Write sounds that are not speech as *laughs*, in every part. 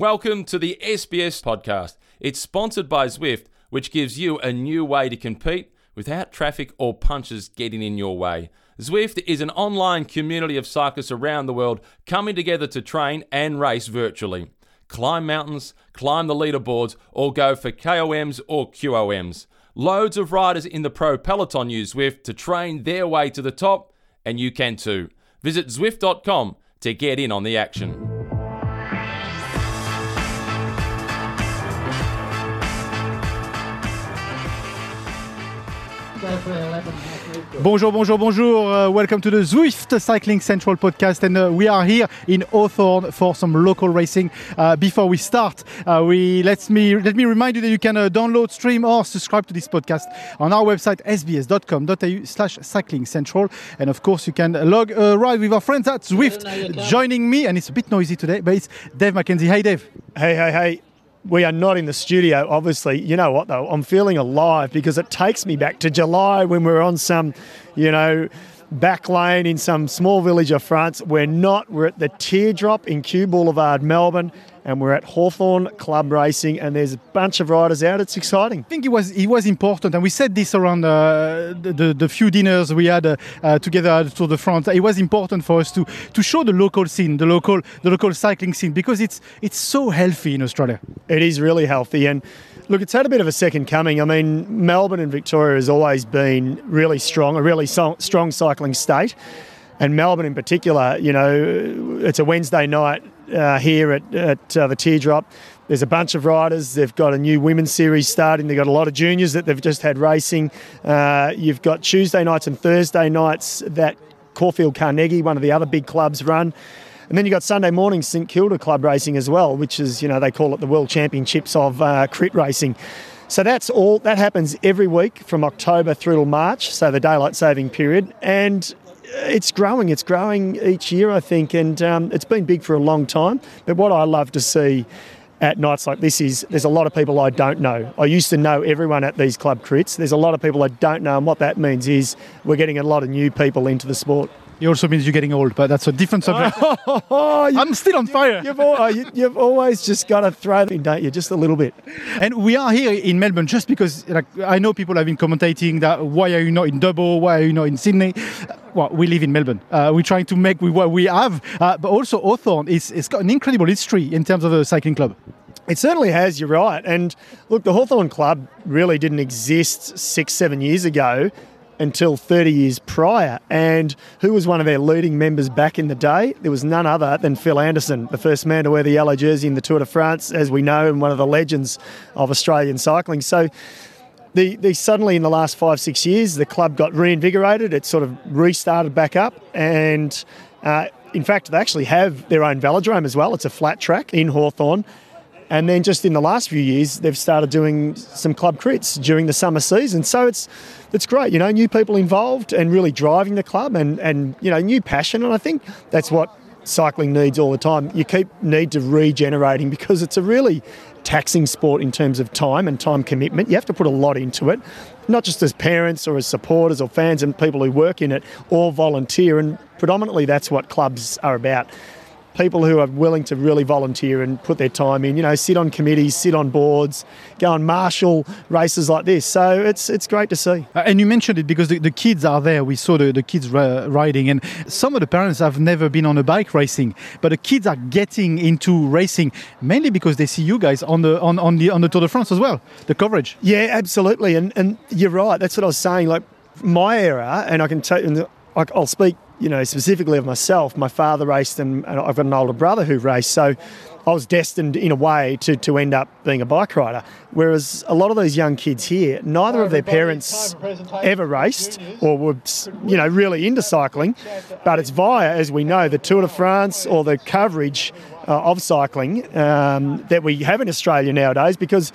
Welcome to the SBS podcast. It's sponsored by Zwift, which gives you a new way to compete without traffic or punches getting in your way. Zwift is an online community of cyclists around the world coming together to train and race virtually. Climb mountains, climb the leaderboards, or go for KOMs or QOMs. Loads of riders in the pro peloton use Zwift to train their way to the top, and you can too. Visit Zwift.com to get in on the action. Bonjour, bonjour, bonjour. Uh, welcome to the Zwift Cycling Central podcast, and uh, we are here in Hawthorn for some local racing. Uh, before we start, uh, we let me let me remind you that you can uh, download, stream, or subscribe to this podcast on our website sbs.com.au/slash cycling central, and of course you can log a ride with our friends at Zwift. Joining me, and it's a bit noisy today, but it's Dave McKenzie. Hey, Dave. Hey, hey, hey. We are not in the studio, obviously. You know what, though? I'm feeling alive because it takes me back to July when we were on some, you know, back lane in some small village of France. We're not. We're at the Teardrop in Kew Boulevard, Melbourne, and we're at Hawthorn Club Racing, and there's a bunch of riders out. It's exciting. I think it was it was important, and we said this around uh, the, the, the few dinners we had uh, uh, together at Tour de France. It was important for us to to show the local scene, the local the local cycling scene, because it's it's so healthy in Australia. It is really healthy, and look, it's had a bit of a second coming. I mean, Melbourne and Victoria has always been really strong, a really so- strong cycling state. And Melbourne in particular, you know, it's a Wednesday night uh, here at, at uh, the Teardrop. There's a bunch of riders. They've got a new women's series starting. They've got a lot of juniors that they've just had racing. Uh, you've got Tuesday nights and Thursday nights that Caulfield Carnegie, one of the other big clubs, run. And then you've got Sunday morning St Kilda Club Racing as well, which is you know they call it the World Championships of uh, crit racing. So that's all that happens every week from October through till March, so the daylight saving period, and it's growing. It's growing each year, I think, and um, it's been big for a long time. But what I love to see at nights like this is there's a lot of people I don't know. I used to know everyone at these club crits. There's a lot of people I don't know, and what that means is we're getting a lot of new people into the sport. It also means you're getting old, but that's a different subject. *laughs* I'm still on fire. You've, al- you, you've always just got to throw in, don't you? Just a little bit. And we are here in Melbourne just because like I know people have been commentating that why are you not in Dubbo? Why are you not in Sydney? Well, we live in Melbourne. Uh, we're trying to make with what we have, uh, but also Hawthorn is it's got an incredible history in terms of a cycling club. It certainly has, you're right. And look, the Hawthorn Club really didn't exist six, seven years ago until 30 years prior. And who was one of their leading members back in the day? There was none other than Phil Anderson, the first man to wear the yellow jersey in the Tour de France, as we know, and one of the legends of Australian cycling. So the, the suddenly in the last five, six years, the club got reinvigorated. It sort of restarted back up. And uh, in fact, they actually have their own velodrome as well. It's a flat track in Hawthorn. And then just in the last few years, they've started doing some club crits during the summer season. So it's it's great, you know, new people involved and really driving the club and, and you know, new passion. And I think that's what cycling needs all the time. You keep need to regenerating because it's a really taxing sport in terms of time and time commitment. You have to put a lot into it, not just as parents or as supporters or fans and people who work in it or volunteer. And predominantly that's what clubs are about people who are willing to really volunteer and put their time in. You know, sit on committees, sit on boards, go and marshal races like this. So it's it's great to see. Uh, and you mentioned it because the, the kids are there. We saw the, the kids riding, and some of the parents have never been on a bike racing, but the kids are getting into racing mainly because they see you guys on the on, on the on the Tour de France as well, the coverage. Yeah, absolutely. And and you're right. That's what I was saying. Like my era, and I can tell you, I'll speak you know, specifically of myself, my father raced and, and, I've got an older brother who raced. So I was destined in a way to, to end up being a bike rider. Whereas a lot of those young kids here, neither of their parents ever raced or were, you know, really into cycling. But it's via, as we know, the Tour de France or the coverage uh, of cycling um, that we have in Australia nowadays because,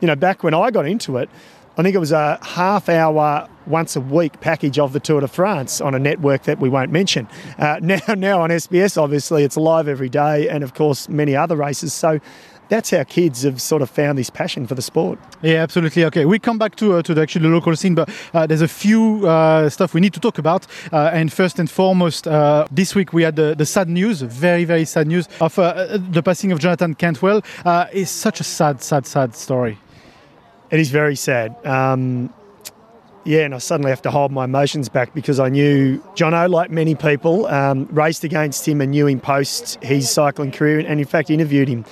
you know, back when I got into it, I think it was a half hour once a week package of the Tour de France on a network that we won't mention. Uh, *laughs* now, now on SBS, obviously, it's live every day, and of course, many other races. So that's how kids have sort of found this passion for the sport. Yeah, absolutely. Okay, we come back to uh, to the actually the local scene, but uh, there's a few uh, stuff we need to talk about. Uh, and first and foremost, uh, this week we had the, the sad news, very very sad news of uh, the passing of Jonathan Cantwell. it's such a sad, sad, sad story. It is very sad. Um, yeah, and I suddenly have to hold my emotions back because I knew Jono, like many people, um, raced against him and knew him post his cycling career, and in fact interviewed him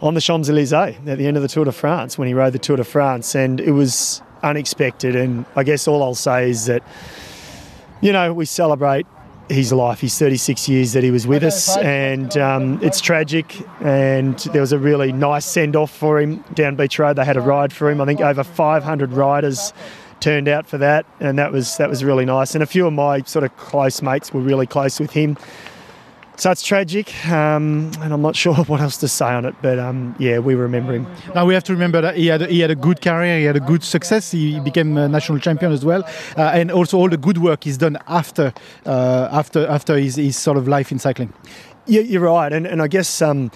on the Champs Elysees at the end of the Tour de France when he rode the Tour de France, and it was unexpected. And I guess all I'll say is that you know we celebrate his life, his 36 years that he was with us, and um, it's tragic. And there was a really nice send off for him down Beach Road. They had a ride for him. I think over 500 riders turned out for that, and that was that was really nice. And a few of my sort of close mates were really close with him. So it's tragic, um, and I'm not *laughs* sure what else to say on it. But um, yeah, we remember him. Now we have to remember that he had a, he had a good career, he had a good success. He became a national champion as well, uh, and also all the good work he's done after uh, after after his, his sort of life in cycling. Yeah, you're right, and and I guess. Um,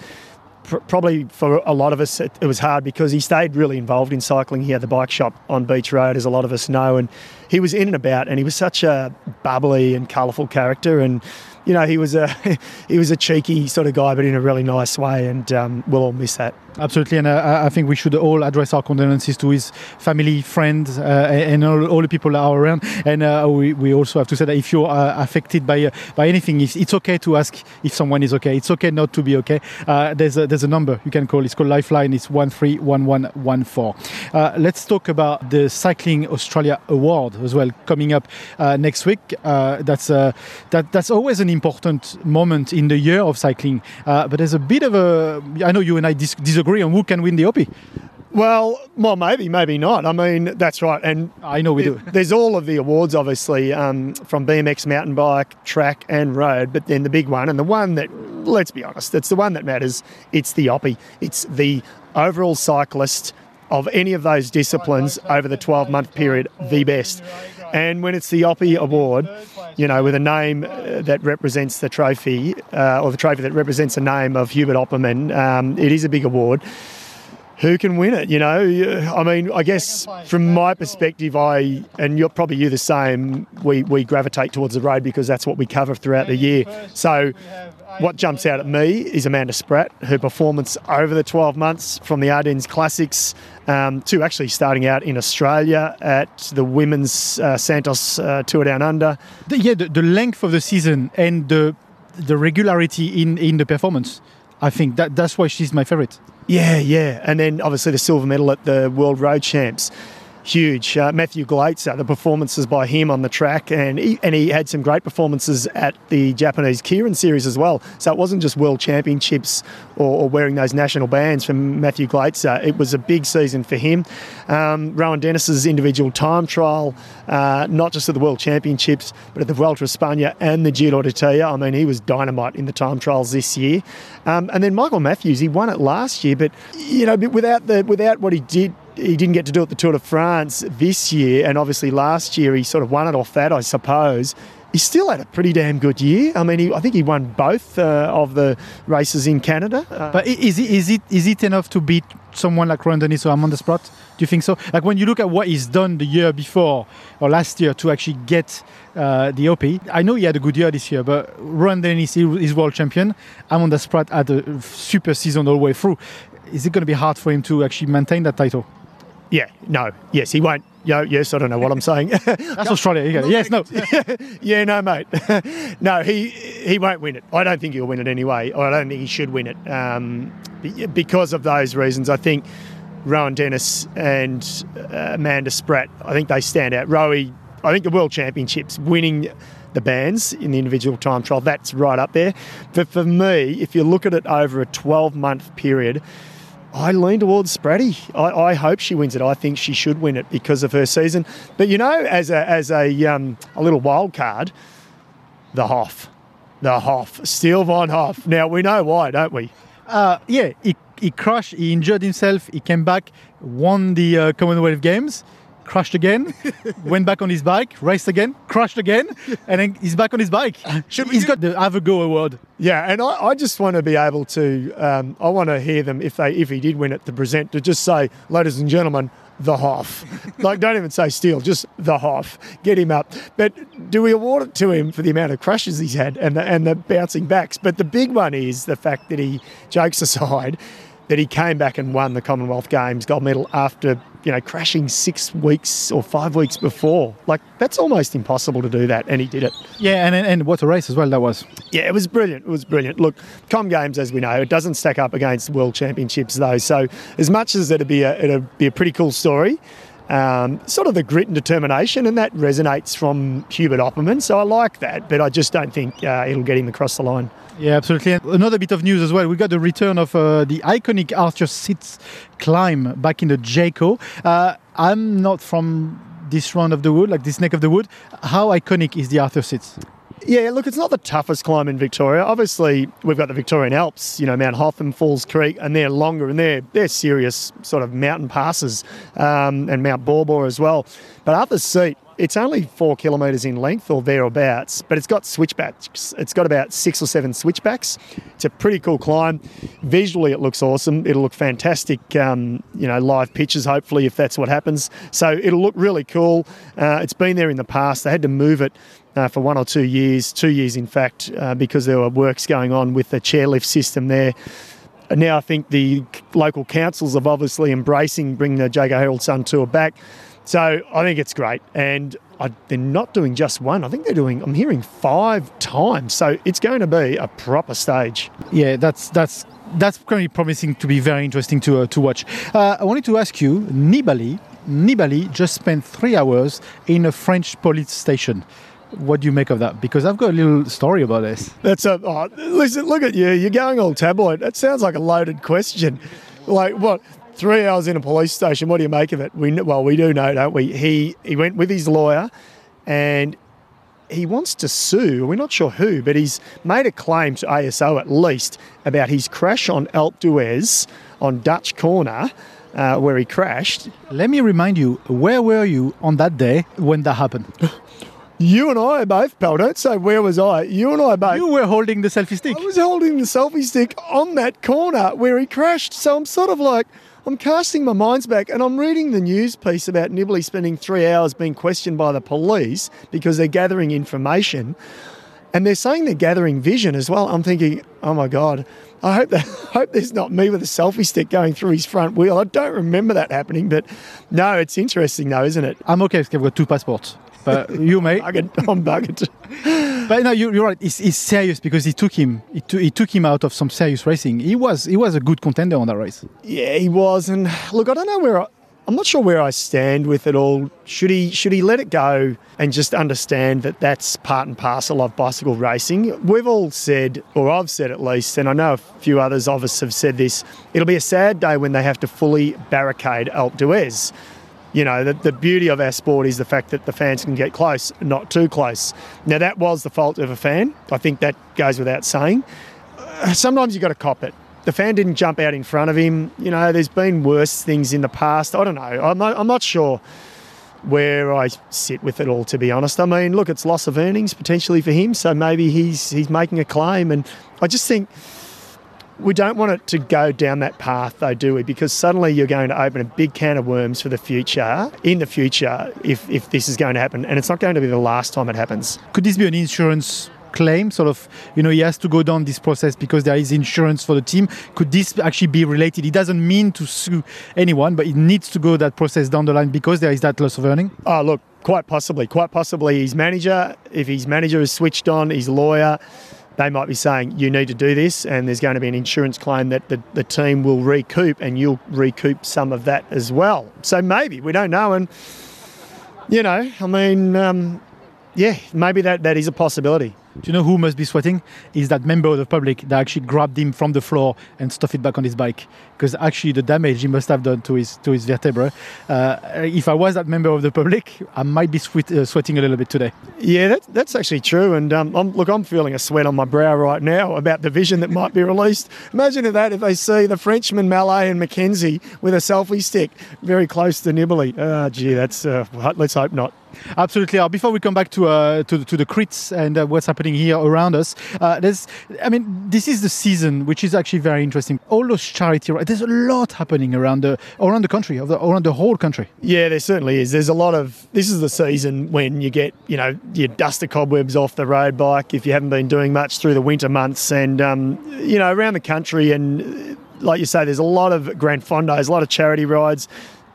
probably for a lot of us, it, it, was hard because he stayed really involved in cycling. He had the bike shop on Beach Road, as a lot of us know, and he was in and about. And he was such a bubbly and colourful character. And you know, he was a *laughs* he was a cheeky sort of guy, but in a really nice way, and um, we'll all miss that. Absolutely, and uh, I think we should all address our condolences to his family, friends, uh, and all, all, the people that are around. And uh, we, we also have to say that if you're uh, affected by uh, by anything, it's, it's, okay to ask if someone is okay. It's okay not to be okay. Uh, there's a, there's a number you can call. It's called Lifeline. It's one three one one one four. Uh, let's talk about the Cycling Australia Award as well coming up uh, next week. Uh, that's that that's always an important moment in the year of cycling. but there's a bit of a I know you and I dis- disagree on who can win the Oppy. Well, well, maybe, maybe not. I mean, that's right. And I know we do. *laughs* There's all of the awards, obviously, um, from BMX, mountain bike, track, and road. But then the big one, and the one that, let's be honest, it's the one that matters. It's the Oppy. It's the overall cyclist of any of those disciplines over the 12-month period, the best. And when it's the Oppy Award, you know, with a name uh, that represents the trophy, uh, or the trophy that represents the name of Hubert Opperman, um, it is a big award. Who can win it? You know, I mean, I guess from my perspective, I and you're probably you the same. We we gravitate towards the road because that's what we cover throughout the year. So what jumps out at me is Amanda Spratt, her performance over the 12 months from the Ardennes Classics um, to actually starting out in Australia at the Women's uh, Santos uh, Tour Down Under. The, yeah, the, the, length of the season and the the regularity in, in the performance. I think that that's why she's my favourite. Yeah, yeah. And then obviously the silver medal at the World Road Champs huge. Uh, Matthew Glaetzer, the performances by him on the track, and he, and he had some great performances at the Japanese Keirin Series as well. So it wasn't just World Championships or, or wearing those national bands from Matthew Glaetzer. It was a big season for him. Um, Rohan Dennis's individual time trial, uh, not just at the World Championships, but at the Vuelta a España and the Giro d'Italia. I mean, he was dynamite in the time trials this year. Um, and then Michael Matthews, he won it last year, but you know, without the without what he did he didn't get to do it the Tour de France this year, and obviously last year he sort of won it off that, I suppose. He still had a pretty damn good year. I mean, he, I think he won both uh, of the races in Canada. Uh, but is it, is it is it enough to beat someone like Rohan Dennis or Amanda Spratt? Do you think so? Like when you look at what he's done the year before or last year to actually get uh, the Oppy, I know he had a good year this year, but Rohan Dennis is world champion. Amanda Spratt had a super season all the way through. Is it going to be hard for him to actually maintain that title? Yeah, no, yes, he won't. Yo, yes, I don't know what I'm saying. *laughs* That's Australia. You go, yes, no. *laughs* yeah, no, mate. *laughs* no, he he won't win it. I don't think he'll win it anyway. I don't think he should win it um, because of those reasons. I think Rohan Dennis and uh, Amanda Spratt. I think they stand out. Rowie, I think the World Championships winning the bands in the individual time trial. That's right up there. But for me, if you look at it over a 12 month period I lean towards Spratty. I, I, hope she wins it. I think she should win it because of her season. But you know, as a as a um, a little wild card, the Hoff, the Hoff, Steele von Hoff. Now we know why, don't we? Uh, yeah, he, he crashed. He injured himself. He came back, won the uh, Commonwealth Games. Crashed again, *laughs* went back on his bike, raced again, crashed again, and then he's back on his bike. Should we he's do- got the Have a Go award. Yeah, and I, I just want to be able to. Um, I want to hear them if they if he did win it to present to just say, ladies and gentlemen, the Hoff. *laughs* like, don't even say Steele, just the Hoff. Get him up. But do we award it to him for the amount of crashes he's had and the, and the bouncing backs? But the big one is the fact that he, jokes aside, that he came back and won the Commonwealth Games gold medal after you know crashing six weeks or five weeks before. Like that's almost impossible to do that, and he did it. Yeah, and, and what a race as well that was. Yeah, it was brilliant. It was brilliant. Look, Com Games, as we know, it doesn't stack up against World Championships though. So as much as it'd be a it'd be a pretty cool story. Um, sort of the grit and determination, and that resonates from Hubert Opperman. So I like that, but I just don't think uh, it'll get him across the line. Yeah, absolutely. And another bit of news as well. We got the return of uh, the iconic Arthur's Seat climb back in the Jayco. Uh, I'm not from this round of the wood, like this neck of the wood. How iconic is the Arthur's Seat? Yeah, look, it's not the toughest climb in Victoria. Obviously, we've got the Victorian Alps, you know, Mount Hotham, Falls Creek, and they're longer and they're they're serious sort of mountain passes, um, and Mount Baw Baw as well. But Arthur's Seat, it's only four kilometres in length or thereabouts, but it's got switchbacks. It's got about six or seven switchbacks. It's a pretty cool climb. Visually, it looks awesome. It'll look fantastic, um, you know, live pictures, hopefully, if that's what happens. So it'll look really cool. Uh, it's been there in the past. They had to move it uh, for one or two years, two years in fact, uh, because there were works going on with the chairlift system there. Now I think the local councils have obviously embracing bringing the Jayco Herald Sun Tour back. So I think it's great. And I, they're not doing just one. I think they're doing, I'm hearing five times. So it's going to be a proper stage. Yeah, that's that's that's going to be promising to be very interesting to uh, to watch. Uh, I wanted to ask you, Nibali, Nibali just spent three hours in a French police station. What do you make of that? Because I've got a little story about this. That's a, oh, listen, look at you. You're going all tabloid. That sounds like a loaded question. Like, what? Three hours in a police station. What do you make of it? We well, we do know, don't we? He he went with his lawyer, and he wants to sue. We're not sure who, but he's made a claim to ASO at least about his crash on Alpe d'Huez on Dutch Corner, uh, where he crashed. Let me remind you, where were you on that day when that happened? *laughs* You and I both, pal. Don't say where was I. You and I both. You were holding the selfie stick. I was holding the selfie stick on that corner where he crashed. So I'm sort of like, I'm casting my minds back and I'm reading the news piece about Nibali spending three hours being questioned by the police because they're gathering information. And they're saying they're gathering vision as well. I'm thinking, oh my God, I hope that I *laughs* hope there's not me with a selfie stick going through his front wheel. I don't remember that happening, but no, it's interesting though, isn't it? I'm okay because I've got two passports. But you may. *laughs* I'm buggered. *laughs* But no, you, you're right. It's, it's serious because he took him. He, took he took him out of some serious racing. He was he was a good contender on that race. Yeah, he was. And look, I don't know where I, I'm not sure where I stand with it all. Should he should he let it go and just understand that that's part and parcel of bicycle racing? We've all said, or I've said at least, and I know a few others of us have said this. It'll be a sad day when they have to fully barricade Alpe d'Huez. You know, the, the beauty of our sport is the fact that the fans can get close, not too close. Now, that was the fault of a fan. I think that goes without saying. Uh, Sometimes you've got to cop it. The fan didn't jump out in front of him. You know, there's been worse things in the past. I don't know. I'm not, I'm not sure where I sit with it all, to be honest. I mean, look, it's loss of earnings potentially for him, so maybe he's he's making a claim, and I just think we don't want it to go down that path, though, do we? Because suddenly you're going to open a big can of worms for the future, in the future, if, if this is going to happen. And it's not going to be the last time it happens. Could this be an insurance claim? Sort of, you know, he has to go down this process because there is insurance for the team. Could this actually be related? He doesn't mean to sue anyone, but he needs to go that process down the line because there is that loss of earning. Oh, look, quite possibly. Quite possibly his manager, if his manager is switched on, his lawyer, they might be saying, you need to do this, and there's going to be an insurance claim that the, the team will recoup, and you'll recoup some of that as well. So maybe, we don't know. And, you know, I mean, um, yeah, maybe that, that is a possibility. Do you know who must be sweating? Is that member of the public that actually grabbed him from the floor and stuffed it back on his bike? Because actually, the damage he must have done to his to his vertebra. Uh, if I was that member of the public, I might be sweat, uh, sweating a little bit today. Yeah, that, that's actually true. And um, I'm, look, I'm feeling a sweat on my brow right now about the vision that might be released. Imagine if that if they see the Frenchman Mallet and McKenzie with a selfie stick very close to Nibali. Oh, gee, that's uh, let's hope not. Absolutely. Uh, before we come back to uh, to, to, the crits and uh, what's happening here around us, uh, there's, I mean, this is the season, which is actually very interesting. All those charity, there's a lot happening around the around the country, around the whole country. Yeah, there certainly is. There's a lot of. This is the season when you get, you know, you dust the cobwebs off the road bike if you haven't been doing much through the winter months, and um, you know, around the country and like you say, there's a lot of grand fondos, a lot of charity rides.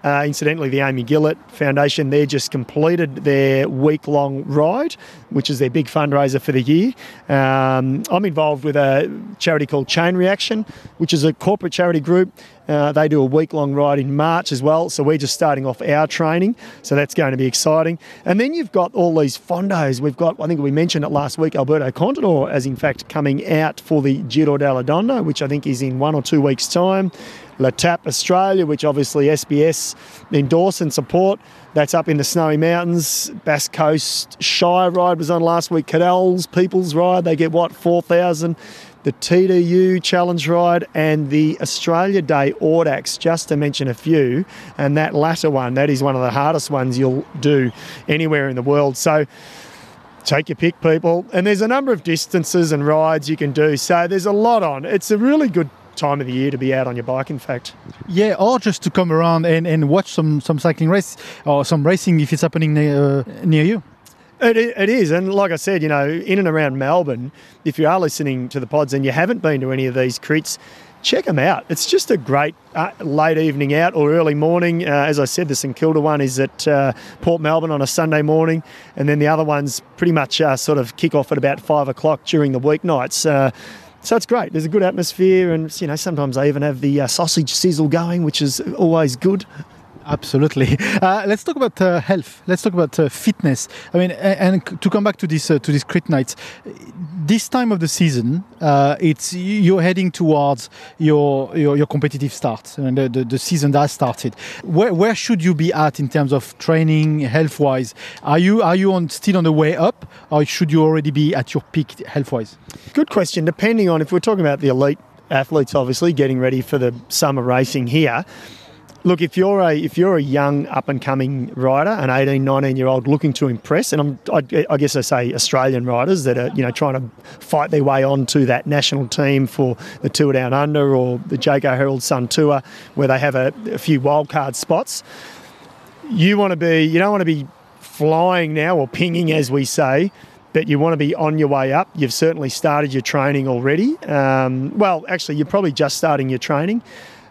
Uh, incidentally, the Amy Gillett Foundation, they just completed their week long ride, which is their big fundraiser for the year. Um, I'm involved with a charity called Chain Reaction, which is a corporate charity group. Uh, they do a week long ride in March as well. So we're just starting off our training. So that's going to be exciting. And then you've got all these fondos. We've got, I think we mentioned it last week, Alberto Contador, as in fact coming out for the Giro della Donna, which I think is in one or two weeks' time. L'Etape Australia, which obviously SBS endorse and support. That's up in the snowy mountains. Bass Coast Shire ride was on last week. Cadel's People's Ride, they get what, 4,000. The TDU Challenge Ride and the Australia Day Audax, just to mention a few. And that latter one, that is one of the hardest ones you'll do anywhere in the world. So take your pick, people. And there's a number of distances and rides you can do. So there's a lot on. It's a really good time of the year to be out on your bike, in fact. Yeah, or just to come around and, and watch some, some cycling race or some racing if it's happening near, uh, near you. It, it is. And like I said, you know, in and around Melbourne, if you are listening to the pods and you haven't been to any of these crits, check them out. It's just a great uh, late evening out or early morning. Uh, as I said, the St Kilda one is at uh, Port Melbourne on a Sunday morning, and then the other ones pretty much uh, sort of kick off at about five o'clock during the weeknights. So it's great. There's a good atmosphere, and you know sometimes I even have the uh, sausage sizzle going, which is always good. Absolutely. *laughs* Uh, let's talk about uh, health. Let's talk about uh, fitness. I mean, and, and, to come back to this uh, to this crit nights, this time of the season, uh, it's you're heading towards your your, your competitive start, and the, the, the, season has started. Where, where should you be at in terms of training, health wise? Are you are you on still on the way up, or should you already be at your peak health wise? Good question. Depending on if we're talking about the elite athletes, obviously getting ready for the summer racing here Look, if you're a if you're a young up and coming rider, an 18, 19 year old looking to impress, and I'm, I, I, guess I say Australian riders that are you know trying to fight their way onto that national team for the Tour Down Under or the Jayco Herald Sun Tour, where they have a, a few wildcard spots. You want to be you don't want to be flying now or pinging as we say but you want to be on your way up. You've certainly started your training already. Um, well, actually, you're probably just starting your training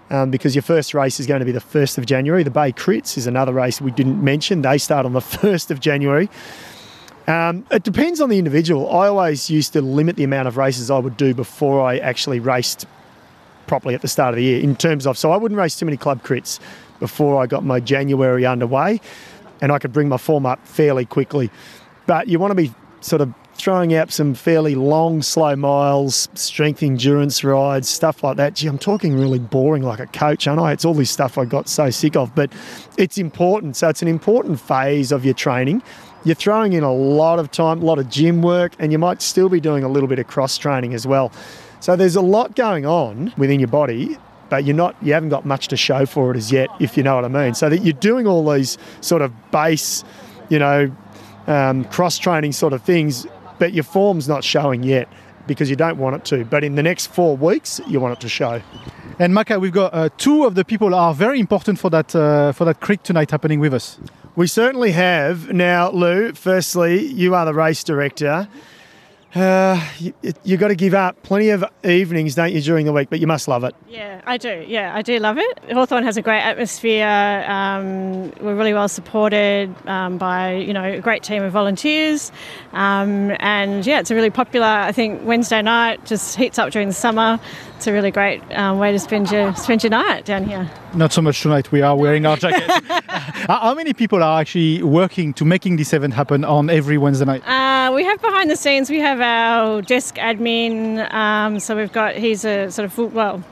um, because your first race is going to be the 1st of January. The Bay Crits is another race we didn't mention. They start on the *laughs* 1st of January. Um, it depends on the individual. I always used to limit the amount of races I would do before I actually raced properly at the start of the year. In terms of, so I wouldn't race too many club crits before I got my January underway, and I could bring my form up fairly quickly. But you want to be sort of throwing out some fairly long, slow miles, strength endurance rides, stuff like that. Gee, I'm talking really boring like a coach, aren't I? It's all this stuff I got so sick of, but it's important. So it's an important phase of your training. You're throwing in a lot of time, a lot of gym work, and you might still be doing a little bit of cross training as well. So there's a lot going on within your body but you're not you haven't got much to show for it as yet if you know what i mean so that you're doing all these sort of base you know um, cross training sort of things but your form's not showing yet because you don't want it to. But in the next four weeks, you want it to show. And Maka, we've got uh, two of the people are very important for that uh, for that crit tonight happening with us. We certainly have. Now, Lou, firstly, you are the race director. Uh, you, you got to give up plenty of evenings, don't you, during the week? But you must love it. Yeah, I do. Yeah, I do love it. Hawthorn has a great atmosphere. Um, we're really well supported um, by you know a great team of volunteers, um, and yeah, it's a really popular. I think Wednesday night just heats up during the summer. It's a really great um, way to spend your spend your night down here. Not so much tonight. We are wearing our *laughs* jackets. How many people are actually working to making this event happen on every Wednesday night? Uh, we have behind the scenes, we have our desk admin. Um, so we've got, he's a sort of, full, well,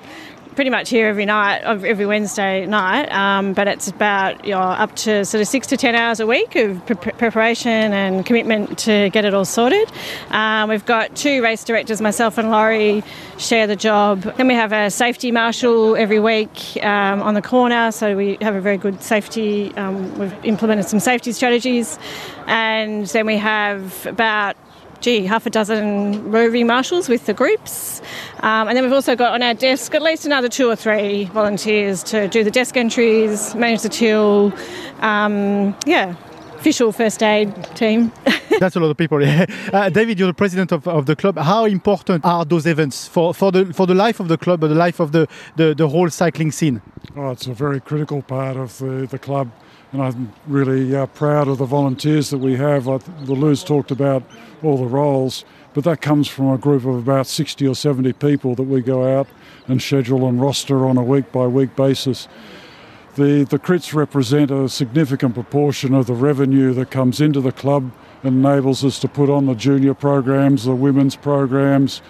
pretty much here every night, every Wednesday night. Um, but it's about you know, up to sort of six to ten hours a week of pre- preparation and commitment to get it all sorted. Um, we've got two race directors, myself and Laurie, share the job. Then we have a safety marshal every week um, on the corner, so we have a very good safety. Um, we've implemented some safety strategies, and then we have about gee, half a dozen roving marshals with the groups. Um, and then we've also got on our desk at least another two or three volunteers to do the desk entries, manage the till, um, yeah, official first aid team. *laughs* That's a lot of people. *laughs* Yeah. Uh, David, you're the president of, of the club. How important are those events for, for the for the life of the club, or the life of the, the, the whole cycling scene? Oh, it's a very critical part of the, the club and I'm really uh, proud of the volunteers that we have. I, the Lou's talked about all the roles, but that comes from a group of about 60 or 70 people that we go out and schedule and roster on a week by week basis. The, the crits represent a significant proportion of the revenue that comes into the club and enables us to put on the junior programs, the women's programs,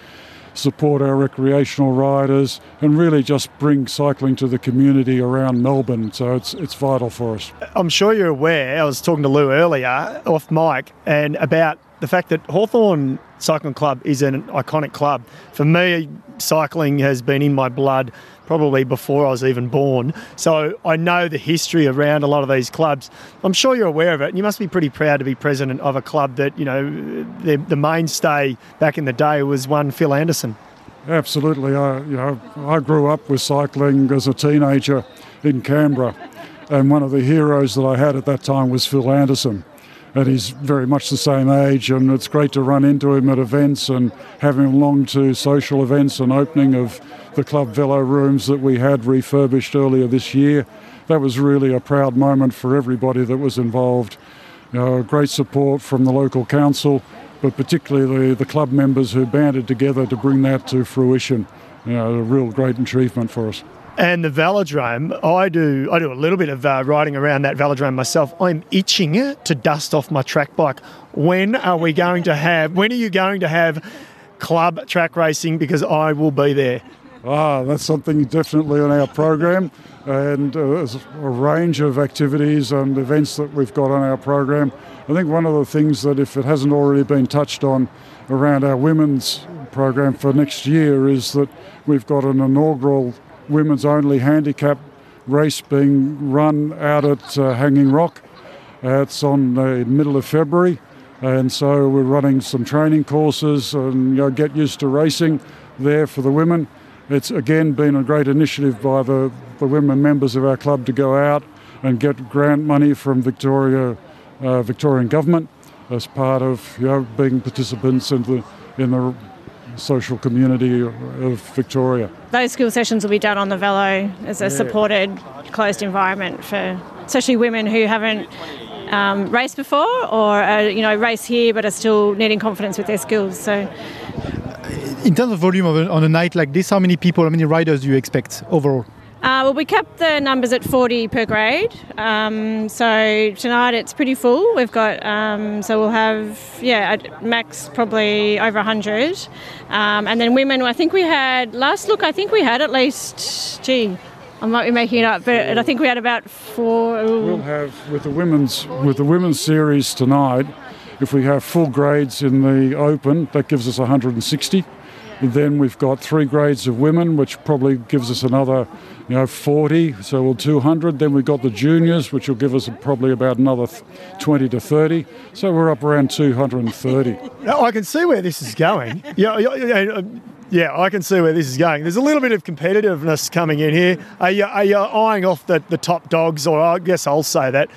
support our recreational riders, and really just bring cycling to the community around Melbourne. So it's it's vital for us. I'm sure you're aware. I was talking to Lou earlier off mic, and about the fact that Hawthorn Cycling Club is an iconic club. For me, cycling has been in my blood probably before I was even born. So I know the history around a lot of these clubs. I'm sure you're aware of it. And you must be pretty proud to be president of a club that, you know, the, the mainstay back in the day was one Phil Anderson. Absolutely. I, you know, I grew up with cycling as a teenager in Canberra. And one of the heroes that I had at that time was Phil Anderson and he's very much the same age. And it's great to run into him at events and have him along to social events and opening of the club velo rooms that we had refurbished earlier this year. That was really a proud moment for everybody that was involved. You know, great support from the local council, but particularly the, the club members who banded together to bring that to fruition. You know, a real great achievement for us. And the velodrome, I do I do a little bit of uh, riding around that velodrome myself. I'm itching to dust off my track bike. When are we going to have? When are you going to have club track racing? Because I will be there. Ah, that's something definitely on our program, and uh, there's a range of activities and events that we've got on our program. I think one of the things that, if it hasn't already been touched on around our women's program for next year, is that we've got an inaugural women's only handicap race being run out at uh, Hanging Rock. Uh, it's on the middle of February, and so we're running some training courses and you know, get used to racing there for the women. It's again been a great initiative by the, the women members of our club to go out and get grant money from Victoria, uh, Victorian government as part of you know, being participants in the in the social community of Victoria. Those skill sessions will be done on the velo as a yeah. supported, closed environment for especially women who haven't um, raced before or uh, you know race here but are still needing confidence with their skills. So. In terms of volume of a, on a night like this, how many people, how many riders do you expect overall? Uh, well, we kept the numbers at 40 per grade. Um, so tonight it's pretty full. We've got, um, so we'll have, yeah, max probably over 100. Um, and then women, I think we had, last look, I think we had at least, gee, I might be making it up, but I think we had about four. We'll have with the women's with the women's series tonight. If we have full grades in the open, that gives us 160. And then we've got three grades of women, which probably gives us another, you know, 40, so we'll 200. Then we've got the juniors, which will give us probably about another 20 to 30. So we're up around 230. Now, I can see where this is going. *laughs* yeah, yeah, yeah, I can see where this is going. There's a little bit of competitiveness coming in here. Are you, are you eyeing off the, the top dogs, or I guess I'll say that,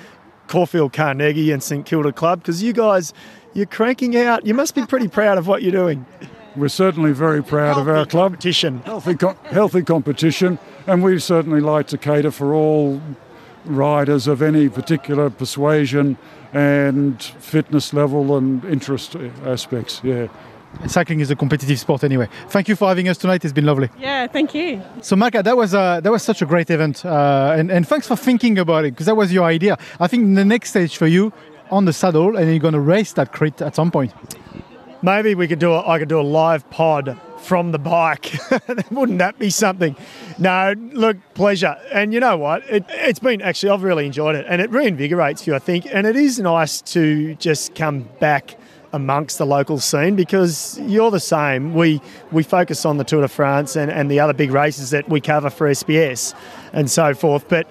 Caulfield Carnegie and St Kilda Club? Because you guys, you're cranking out. You must be pretty proud of what you're doing we're certainly very proud healthy of our club. Competition. Healthy, co- healthy competition, and we certainly like to cater for all riders of any particular persuasion and fitness level and interest aspects. Yeah. Cycling is a competitive sport anyway. Thank you for having us tonight. It's been lovely. Yeah, thank you. So Maka, that was uh, that was such a great event, uh, and, and thanks for thinking about it because that was your idea. I think the next stage for you on the saddle, and you're going to race that crit at some point. Maybe we could do a, I could do a live pod from the bike. *laughs* Wouldn't that be something? No, look, pleasure. And you know what? It, it's been actually, I've really enjoyed it, and it reinvigorates you, I think. And it is nice to just come back amongst the local scene because you're the same. We we focus on the Tour de France and, and the other big races that we cover for SBS and so forth. But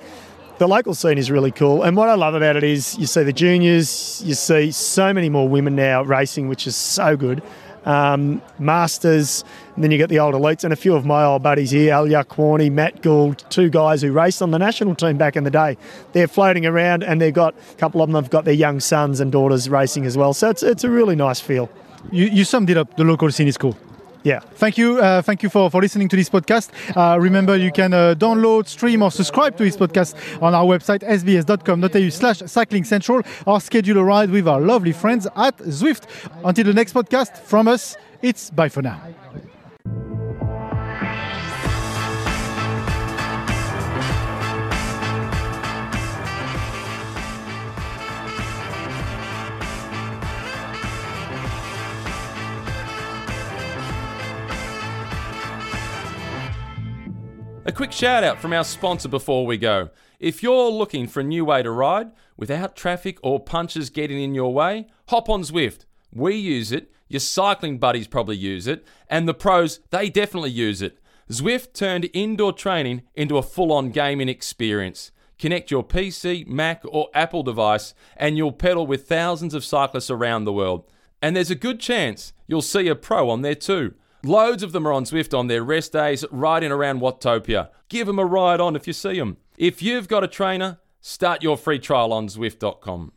the local scene is really cool. And what I love about it is you see the juniors, you see so many more women now racing, which is so good. Um, masters, and then you get the old elites, and a few of my old buddies here, Alja Quorny, Matt Gould, two guys who raced on the national team back in the day. They're floating around, and they've got a couple of them have got their young sons and daughters racing as well. So it's, it's a really nice feel. You, you summed it up. The local scene is cool. Yeah. Thank you. Uh, thank you for, for listening to this podcast. Uh, remember, you can uh, download, stream, or subscribe to this podcast on our website, sbs.com.au slash cycling central, or schedule a ride with our lovely friends at Zwift. Until the next podcast, from us, it's bye for now. Quick shout out from our sponsor before we go. If you're looking for a new way to ride without traffic or punches getting in your way, hop on Zwift. We use it, your cycling buddies probably use it, and the pros, they definitely use it. Zwift turned indoor training into a full on gaming experience. Connect your PC, Mac, or Apple device, and you'll pedal with thousands of cyclists around the world. And there's a good chance you'll see a pro on there too. Loads of them are on Zwift on their rest days, riding around Watopia. Give them a ride on if you see them. If you've got a trainer, start your free trial on Zwift.com.